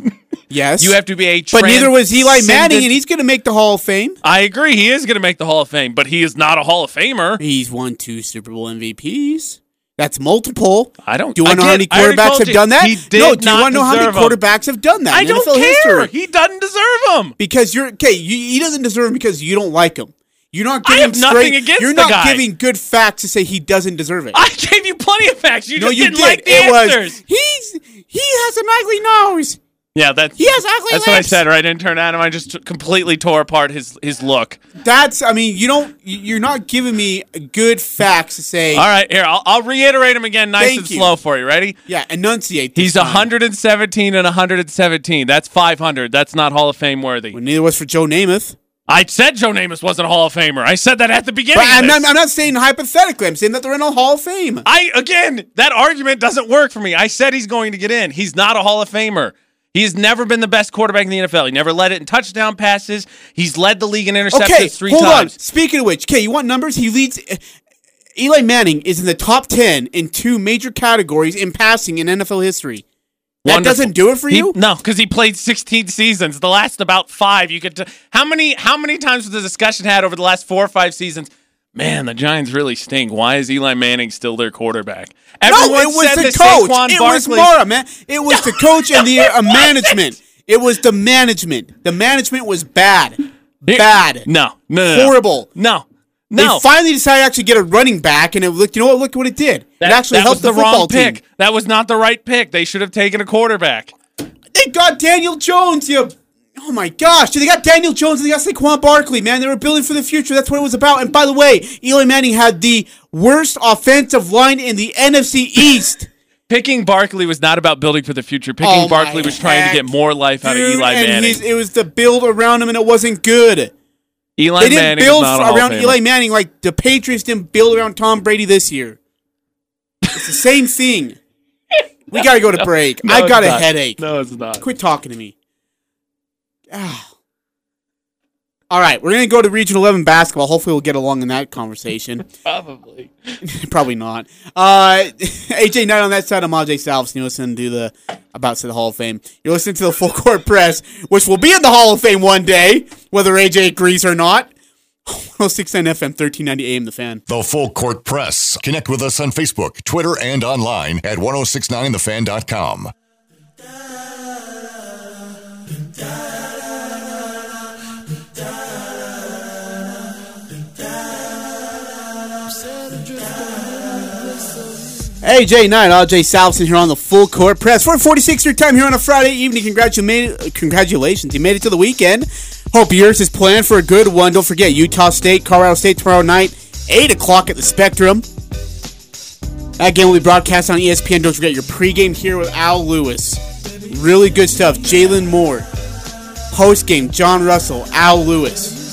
yes. You have to be a but neither was Eli Manning, and he's going to make the Hall of Fame. I agree. He is going to make the Hall of Fame, but he is not a Hall of Famer. He's won two Super Bowl MVPs. That's multiple. I don't. Do you want to know how many quarterbacks have you, done that? He did no. Do you want to know how many quarterbacks have done that? I don't NFL care. History? He doesn't deserve them. Because you're okay. You, he doesn't deserve him because you don't like him. You're not I giving straight. against you're not guy. giving good facts to say he doesn't deserve it. I gave you plenty of facts. You no, just you didn't did. like the it answers. was he's he has an ugly nose. yeah, that's He has ugly that's what I lips. said, right? Intern Adam, I just t- completely tore apart his his look. That's. I mean, you don't. you- You're not giving me good facts to say. All right, here I'll, I'll reiterate him again, nice Thank and you. slow for you. Ready? Yeah, enunciate. He's time. 117 and 117. That's 500. That's not Hall of Fame worthy. Well, neither was for Joe Namath. I said Joe Namath wasn't a Hall of Famer. I said that at the beginning. I'm not, I'm not saying hypothetically. I'm saying that they're in a Hall of Fame. I again, that argument doesn't work for me. I said he's going to get in. He's not a Hall of Famer. He's never been the best quarterback in the NFL. He never led it in touchdown passes. He's led the league in interceptions Okay, three hold times. on. Speaking of which, okay, you want numbers? He leads. Eli Manning is in the top ten in two major categories in passing in NFL history. That doesn't do it for He- you. no, because he played 16 seasons. The last about five, you could. T- how many? How many times was the discussion had over the last four or five seasons? Man, the Giants really stink. Why is Eli Manning still their quarterback? no, it was said the that coach. Saquon It was Barkley- Mara, man. It was the coach and the uh, management. It was the management. The management was bad, bad, no, no, no. horrible. No, no. They finally decided to actually get a running back, and it looked. You know what? Look what it did. That, it actually that helped was the, wrong team. pick. That was not the right pick. They should have taken a quarterback. They got Daniel Jones. You. Oh my gosh! They got Daniel Jones and they got Saquon Barkley. Man, they were building for the future. That's what it was about. And by the way, Eli Manning had the worst offensive line in the NFC East. Picking Barkley was not about building for the future. Picking Oh Barkley was trying to get more life out of Dude, Eli Manning. It was the build around him, and it wasn't good. Eli They didn't Manning build is not a Hall around Eli Manning like the Patriots didn't build around Tom Brady this year. It's the same thing. We gotta go to break. No, I got a not. headache. No, it's not. Quit talking to me. Ah. All right, we're gonna go to Region Eleven basketball. Hopefully, we'll get along in that conversation. Probably. Probably not. Uh, AJ Knight on that side. I'm AJ Salves. You listen to the about to the Hall of Fame. You're listening to the Full Court Press, which will be in the Hall of Fame one day, whether AJ agrees or not. 1069 FM, 1390 AM. The Fan. The Full Court Press. Connect with us on Facebook, Twitter, and online at 1069thefan.com. AJ Knight, RJ Salvesen here on the Full Court Press. 446 your time here on a Friday evening. Congratulations, congratulations. You made it to the weekend. Hope yours is planned for a good one. Don't forget, Utah State, Colorado State tomorrow night, 8 o'clock at the Spectrum. That game will be broadcast on ESPN. Don't forget your pregame here with Al Lewis. Really good stuff. Jalen Moore. Postgame, John Russell, Al Lewis.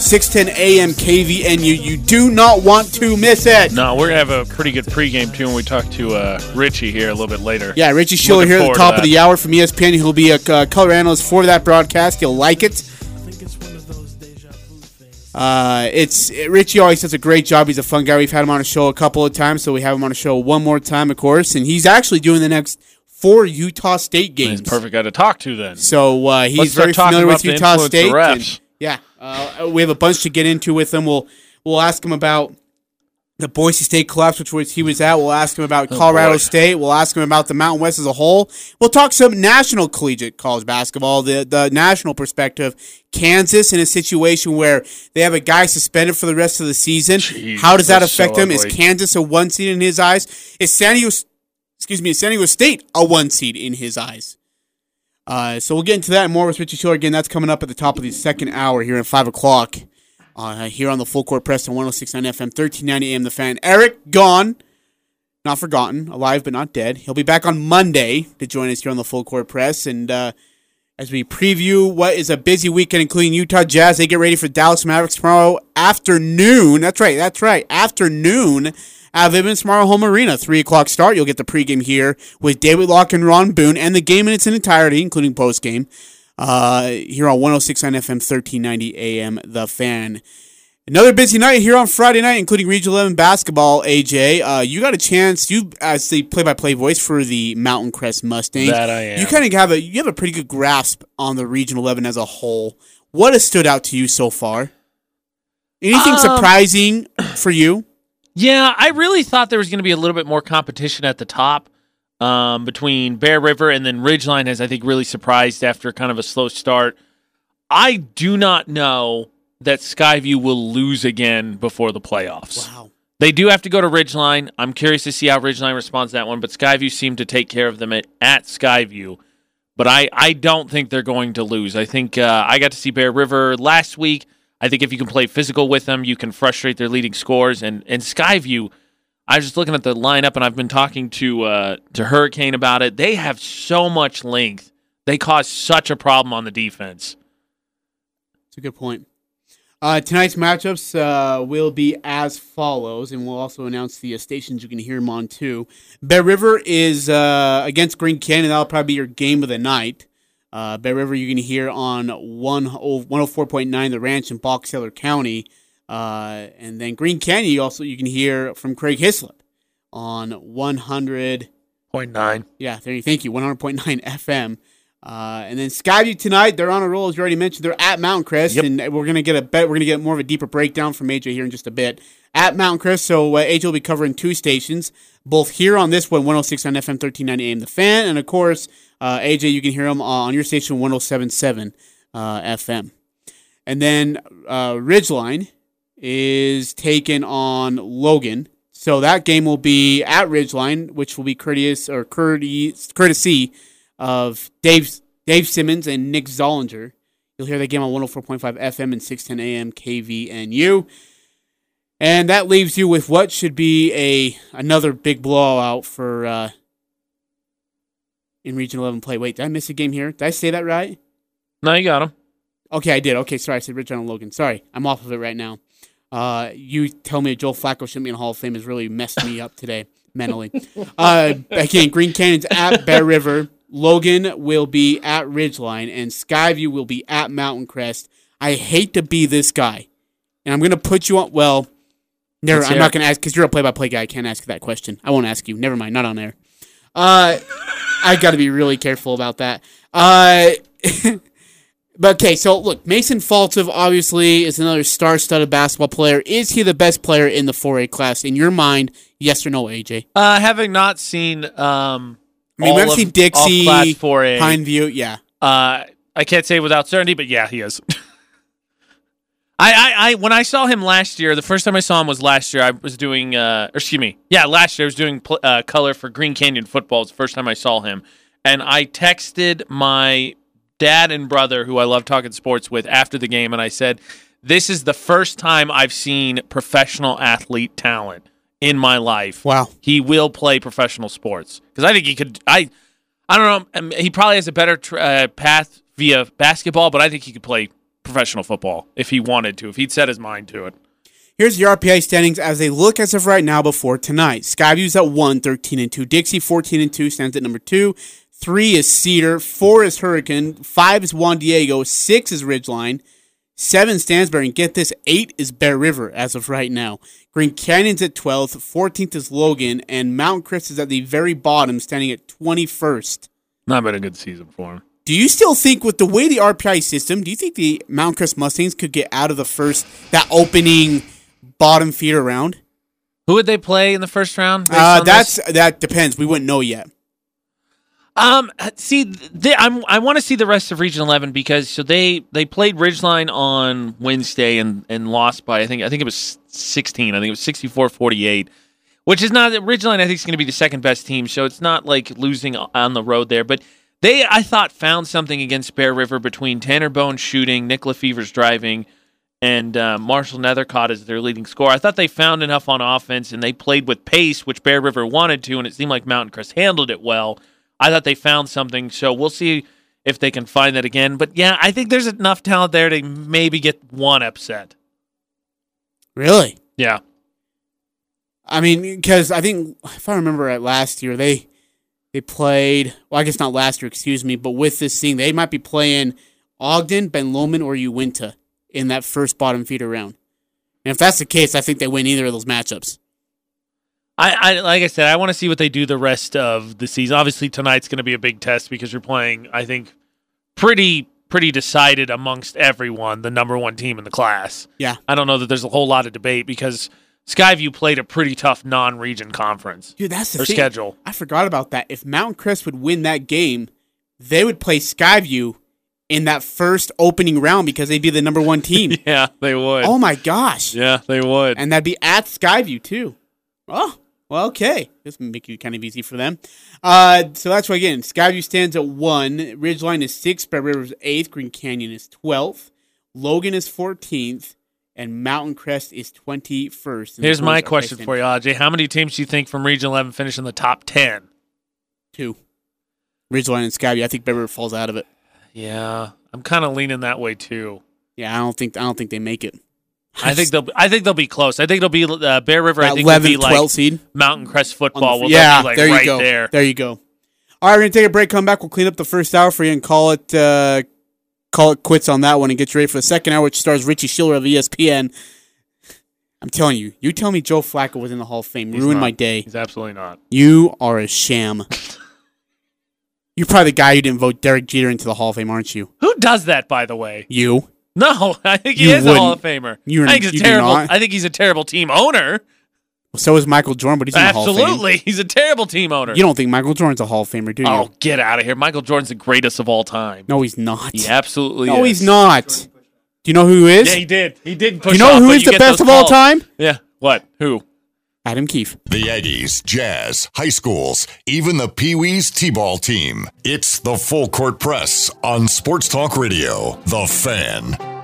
610 AM KVNU. You do not want to miss it. No, we're gonna have a pretty good pregame too when we talk to uh, Richie here a little bit later. Yeah, Richie Schueler here at the forward to top of the hour from ESPN. He'll be a uh, color analyst for that broadcast. You'll like it. I think it's one of those deja vu things. Uh, it's Richie always does a great job. He's a fun guy. We've had him on a show a couple of times, so we have him on a show one more time, of course. And he's actually doing the next four Utah State games. He's perfect guy to talk to then. So uh, he's very familiar with Utah State. Yeah, uh, we have a bunch to get into with him. We'll we'll ask him about the Boise State collapse, which was he was at. We'll ask him about Colorado Oh, boy. State. We'll ask him about the Mountain West as a whole. We'll talk some national collegiate college basketball, the the national perspective. Kansas in a situation where they have a guy suspended for the rest of the season. Jeez, How does that that's so affect him? Is. Kansas a one seed in his eyes? Is San Diego, excuse me, is San Diego State a one seed in his eyes? Uh, so we'll get into that more with Richie Schueler again. That's coming up at the top of the second hour here at five o'clock. Uh, here on the full court press on 106.9 FM, 1390 AM. The fan Eric gone, not forgotten, alive but not dead. He'll be back on Monday to join us here on the full court press and. Uh, as we preview what is a busy weekend, including Utah Jazz. They get ready for Dallas Mavericks tomorrow afternoon. That's right, that's right, afternoon at Vivint Tomorrow Home Arena. 3 o'clock start. You'll get the pregame here with David Locke and Ron Boone and the game in its entirety, including postgame, uh, here on 106 on FM, 1390 AM. The Fan. Another busy night here on Friday night, including Region 11 basketball. AJ, uh, you got a chance. You, as the play-by-play voice for the Mountain Crest Mustangs, That I am. You kind of have a you have a pretty good grasp on the Region 11 as a whole. What has stood out to you so far? Anything Um, surprising for you? Yeah, I really thought there was going to be a little bit more competition at the top um, between Bear River and then Ridgeline has, I think, really surprised after kind of a slow start. I do not know that Skyview will lose again before the playoffs. Wow. They do have to go to Ridgeline. I'm curious to see how Ridgeline responds to that one, but Skyview seemed to take care of them at, at Skyview. But I, I don't think they're going to lose. I think uh, I got to see Bear River last week. I think if you can play physical with them, you can frustrate their leading scores. And and Skyview, I was just looking at the lineup, and I've been talking to uh, to Hurricane about it. They have so much length. They cause such a problem on the defense. It's a good point. Uh, tonight's matchups uh, will be as follows, and we'll also announce the uh, stations you can hear them on too. Bear River is uh, against Green Canyon. That'll probably be your game of the night. Uh, Bear River you can hear on 10 104.9 The Ranch in Box Elder County. Uh, and then Green Canyon you also you can hear from Craig Hislop on 100.9. Point. Yeah, there you thank you. 100.9 FM. Uh, and then Skyview tonight, they're on a roll as you already mentioned. They're at Mountain Crest, Yep. and we're gonna get a bet. We're gonna get more of a deeper breakdown from AJ here in just a bit at Mountain Crest. So uh, AJ will be covering two stations, both here on this one, 106 on FM, 1390 AM, the Fan, and of course uh, AJ, you can hear them on your station, 107.7 uh, FM. And then uh, Ridgeline is taken on Logan. So that game will be at Ridgeline, which will be courteous or courteous, courtesy of Dave Dave Simmons and Nick Zollinger. You'll hear that game on 104.5 FM and 610 AM KVNU. And that leaves you with what should be a another big blowout for uh, in Region 11 play. Wait, did I miss a game here? Did I say that right? No, you got him. Okay, I did. Okay, sorry, I said Rich and Logan. Sorry, I'm off of it right now. Uh, you tell me Joel Flacco shouldn't be in the Hall of Fame has really messed me up today mentally. Uh, again, Green Canyon's at Bear River. Logan will be at Ridgeline, and Skyview will be at Mountain Crest. I hate to be this guy, and I'm gonna put you on. Well, never. Let's I'm not gonna ask because you're a play-by-play guy. I can't ask that question. I won't ask you. Never mind. Not on air. Uh, I got to be really careful about that. Uh. But okay, so look, Mason Falslev obviously is another star-studded basketball player. Is he the best player in the 4A class in your mind? Yes or no, AJ? Uh, having not seen um, I mean, we've seen Dixie, class for a Pineview, yeah. Uh, I can't say without certainty, but yeah, he is. I, I, I, when I saw him last year, the first time I saw him was last year. I was doing, uh, or excuse me, yeah, last year I was doing pl- uh, color for Green Canyon football. It's the first time I saw him, and I texted my dad and brother, who I love talking sports with, after the game, and I said, "This is the first time I've seen professional athlete talent in my life. Wow. he will play professional sports because I think he could. I, I don't know. um, He probably has a better tr- uh, path via basketball, but I think he could play professional football if he wanted to, if he'd set his mind to it. Here's the RPI standings as they look as of right now before tonight. Skyview's at 1, 13 and 2. Dixie, 14 and 2, stands at number 2. 3 is Cedar. 4 is Hurricane. 5 is Juan Diego. 6 is Ridgeline. 7 Stansbury. And get this, 8 is Bear River as of right now. Green Canyon's at 12th. 14th is Logan. And Mount Chris is at the very bottom, standing at 21st. Not been a good season for him. Do you still think, with the way the RPI system, do you think the Mount Chris Mustangs could get out of the first, that opening bottom feeder round? Who would they play in the first round? Uh, that's this? that depends. We wouldn't know yet. Um, see, they, I'm I want to see the rest of Region 11 because so they they played Ridgeline on Wednesday and and lost by I think I think it was 16. I think it was 64-48, which is not Ridgeline. I think is going to be the second best team, so it's not like losing on the road there. But they I thought found something against Bear River between Tanner Bone shooting, Nick Lefevre's driving, and uh, Marshall Nethercott as their leading scorer. I thought they found enough on offense and they played with pace, which Bear River wanted to, and it seemed like Mountain Crest handled it well. I thought they found something, so we'll see if they can find that again. But yeah, I think there's enough talent there to maybe get one upset. Really? Yeah. I mean, because I think if I remember right, last year they they played. Well, I guess not last year. Excuse me. But with this thing, they might be playing Ogden, Ben Lomond, or Uinta in that first bottom feeder round. And if that's the case, I think they win either of those matchups. I, I like I said, I want to see what they do the rest of the season. Obviously, tonight's going to be a big test because you're playing, I think, pretty pretty decided amongst everyone, the number one team in the class. Yeah. I don't know that there's a whole lot of debate because Skyview played a pretty tough non-region conference. Dude, that's the Their thing. schedule. I forgot about that. If Mountain Crest would win that game, they would play Skyview in that first opening round because they'd be the number one team. Yeah, they would. oh my gosh. Yeah, they would. And that'd be at Skyview too. Oh, well, okay. This would make it kind of easy for them. Uh, so that's why again, Skyview stands at one. Ridgeline is six. Bear River is eighth. Green Canyon is twelfth. Logan is fourteenth, and Mountain Crest is twenty first. Here's my question for you, Aj. How many teams do you think from Region 11 finish in the top 10? Two. Ridgeline and Skyview. I think Bear River falls out of it. Yeah, I'm kind of leaning that way too. Yeah, I don't think I don't think they make it. I think they'll. I think they'll be close. I think they'll be uh, Bear River. I think will be 11th, like 12th seed. Mountain Crest football. the- Will yeah, be like there you right go. there. There you go. All right, we're gonna take a break. Come back. We'll clean up the first hour for you and call it uh, call it quits on that one and get you ready for the second hour, which stars Richie Schueler of ESPN. I'm telling you, you tell me Joe Flacco was in the Hall of Fame, He's ruined not. my day. He's absolutely not. You are a sham. You're probably the guy who didn't vote Derek Jeter into the Hall of Fame, aren't you? Who does that, by the way? You. No, I think he You is a Hall of. Famer. You're- I think he's a terrible. I think he's a terrible team owner. So is Michael Jordan, but he's in the Hall of Fame. Absolutely, he's a terrible team owner. You don't think Michael Jordan's a Hall of Famer, do you? oh, get out of here! Michael Jordan's the greatest of all time. No, he's not. He absolutely. no, is. he's not. Do you know who he is? Yeah, he did. He did push. you know off, who but the best those of all time? Yeah. What? Who? Adam Keefe. The Aggies, Jazz, high schools, even the Pee Wees T-ball team. It's the Full Court Press on Sports Talk Radio. The Fan.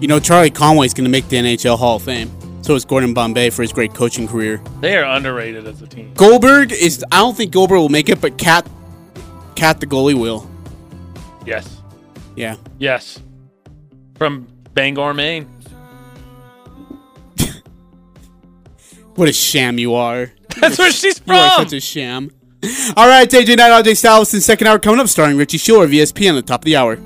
You know, Charlie Conway's going to make the NHL Hall of Fame. So is Gordon Bombay for his great coaching career. They are underrated as a team. Goldberg is. I don't think Goldberg will make it, but Cat, Cat the goalie will. Yes. Yeah. Yes. From Bangor, Maine. What a sham you are. That's where she's You are from. such a sham. All right, AJ Knight, RJ Styles in second hour coming up, starring Richie Schueler ESPN at the top of the hour.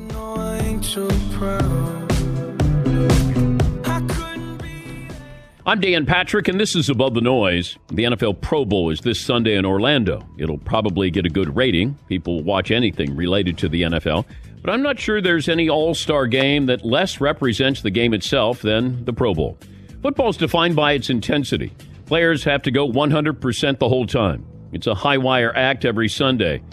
I'm Dan Patrick, and this is Above the Noise. The NFL Pro Bowl is this Sunday in Orlando. It'll probably get a good rating. People watch anything related to the NFL. But I'm not sure there's any all star game that less represents the game itself than the Pro Bowl. Football's defined by its intensity. Players have to go 100% the whole time. It's a high wire act every Sunday.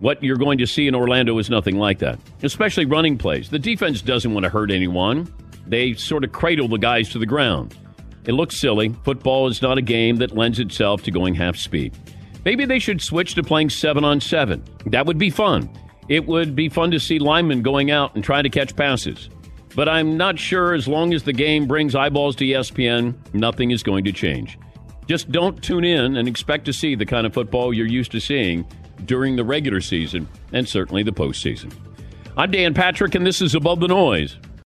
What you're going to see in Orlando is nothing like that, especially running plays. The defense doesn't want to hurt anyone, they sort of cradle the guys to the ground. It looks silly. Football is not a game that lends itself to going half speed. Maybe they should switch to playing seven on seven. That would be fun. It would be fun to see linemen going out and trying to catch passes. But I'm not sure as long as the game brings eyeballs to ESPN, nothing is going to change. Just don't tune in and expect to see the kind of football you're used to seeing during the regular season and certainly the postseason. I'm Dan Patrick, and this is Above the Noise.